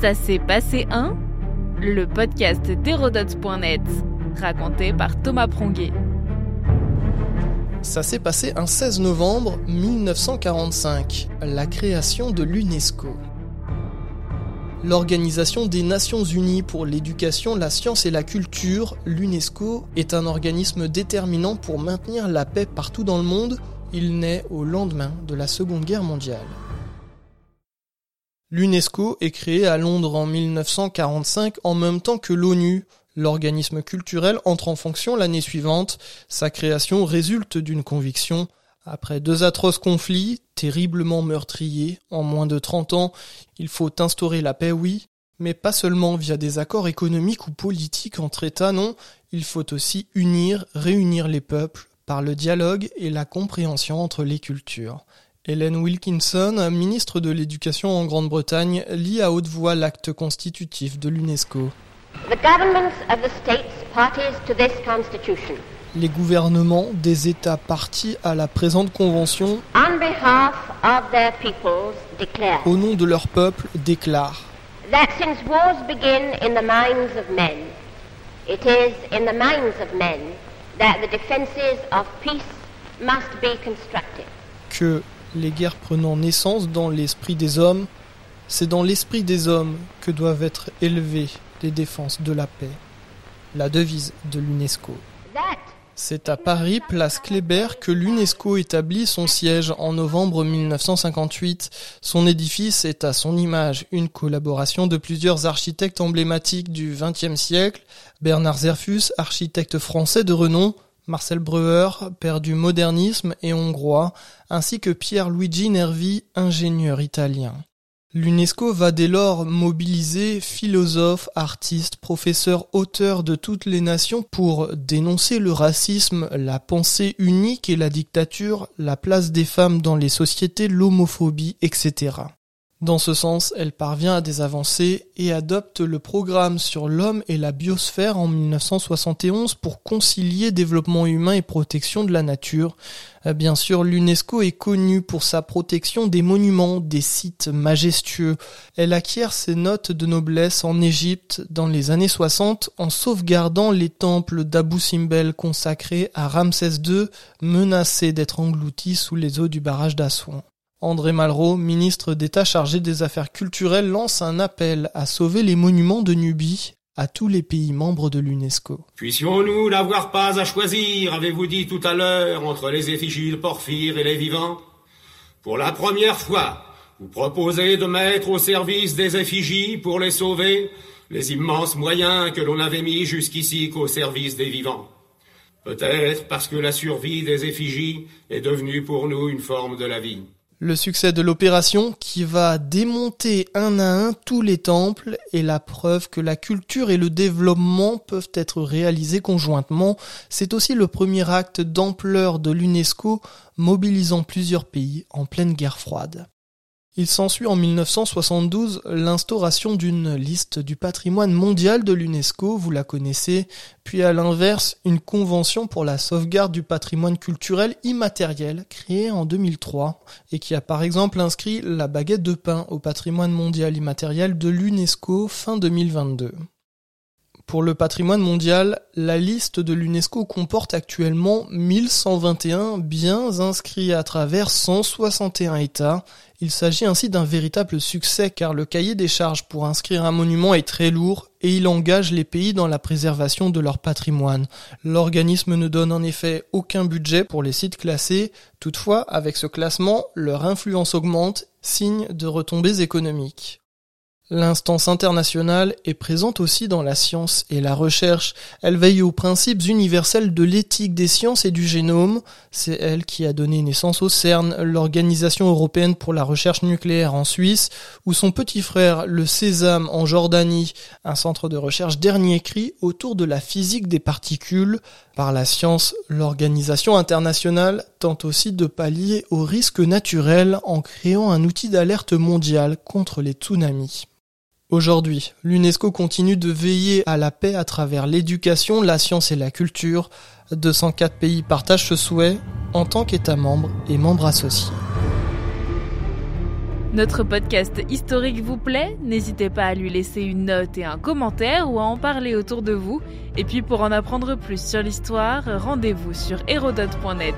Ça s'est passé un Le podcast d'Hérodote.net, raconté par Thomas Pronguet. Ça s'est passé un 16 novembre 1945, la création de l'UNESCO. L'Organisation des Nations Unies pour l'éducation, la science et la culture, l'UNESCO, est un organisme déterminant pour maintenir la paix partout dans le monde. Il naît au lendemain de la Seconde Guerre mondiale. L'UNESCO est créé à Londres en 1945 en même temps que l'ONU. L'organisme culturel entre en fonction l'année suivante. Sa création résulte d'une conviction. Après deux atroces conflits, terriblement meurtriers, en moins de 30 ans, il faut instaurer la paix, oui, mais pas seulement via des accords économiques ou politiques entre États, non, il faut aussi unir, réunir les peuples par le dialogue et la compréhension entre les cultures. Helen Wilkinson, ministre de l'Éducation en Grande-Bretagne, lit à haute voix l'acte constitutif de l'UNESCO. Les gouvernements des États partis à la présente convention, au nom de leur peuple, déclarent that since wars begin in the minds of men, it is in the minds of men that the defenses of peace must be constructed. Que les guerres prenant naissance dans l'esprit des hommes, c'est dans l'esprit des hommes que doivent être élevées les défenses de la paix. La devise de l'UNESCO. C'est à Paris, place Kléber, que l'UNESCO établit son siège en novembre 1958. Son édifice est à son image une collaboration de plusieurs architectes emblématiques du XXe siècle. Bernard Zerfus, architecte français de renom, Marcel Breuer, père du modernisme et hongrois, ainsi que Pierre-Luigi Nervi, ingénieur italien. L'UNESCO va dès lors mobiliser philosophes, artistes, professeurs, auteurs de toutes les nations pour dénoncer le racisme, la pensée unique et la dictature, la place des femmes dans les sociétés, l'homophobie, etc. Dans ce sens, elle parvient à des avancées et adopte le programme sur l'homme et la biosphère en 1971 pour concilier développement humain et protection de la nature. Euh, bien sûr, l'UNESCO est connue pour sa protection des monuments, des sites majestueux. Elle acquiert ses notes de noblesse en Égypte dans les années 60 en sauvegardant les temples d'Abu Simbel consacrés à Ramsès II, menacés d'être engloutis sous les eaux du barrage d'Assouan. André Malraux, ministre d'État chargé des Affaires culturelles, lance un appel à sauver les monuments de Nubie à tous les pays membres de l'UNESCO. Puissions-nous n'avoir pas à choisir, avez-vous dit tout à l'heure, entre les effigies de Porphyre et les vivants? Pour la première fois, vous proposez de mettre au service des effigies, pour les sauver, les immenses moyens que l'on avait mis jusqu'ici qu'au service des vivants. Peut-être parce que la survie des effigies est devenue pour nous une forme de la vie. Le succès de l'opération, qui va démonter un à un tous les temples, est la preuve que la culture et le développement peuvent être réalisés conjointement. C'est aussi le premier acte d'ampleur de l'UNESCO mobilisant plusieurs pays en pleine guerre froide. Il s'ensuit en 1972 l'instauration d'une liste du patrimoine mondial de l'UNESCO, vous la connaissez, puis à l'inverse une convention pour la sauvegarde du patrimoine culturel immatériel créée en 2003 et qui a par exemple inscrit la baguette de pain au patrimoine mondial immatériel de l'UNESCO fin 2022. Pour le patrimoine mondial, la liste de l'UNESCO comporte actuellement 1121 biens inscrits à travers 161 États. Il s'agit ainsi d'un véritable succès car le cahier des charges pour inscrire un monument est très lourd et il engage les pays dans la préservation de leur patrimoine. L'organisme ne donne en effet aucun budget pour les sites classés, toutefois avec ce classement, leur influence augmente, signe de retombées économiques. L'instance internationale est présente aussi dans la science et la recherche. Elle veille aux principes universels de l'éthique des sciences et du génome. C'est elle qui a donné naissance au CERN, l'Organisation européenne pour la recherche nucléaire en Suisse, ou son petit frère, le Sésame en Jordanie, un centre de recherche dernier cri autour de la physique des particules. Par la science, l'organisation internationale tente aussi de pallier aux risques naturels en créant un outil d'alerte mondial contre les tsunamis. Aujourd'hui, l'UNESCO continue de veiller à la paix à travers l'éducation, la science et la culture. 204 pays partagent ce souhait en tant qu'État membre et membre associé. Notre podcast historique vous plaît? N'hésitez pas à lui laisser une note et un commentaire ou à en parler autour de vous. Et puis pour en apprendre plus sur l'histoire, rendez-vous sur hérodote.net.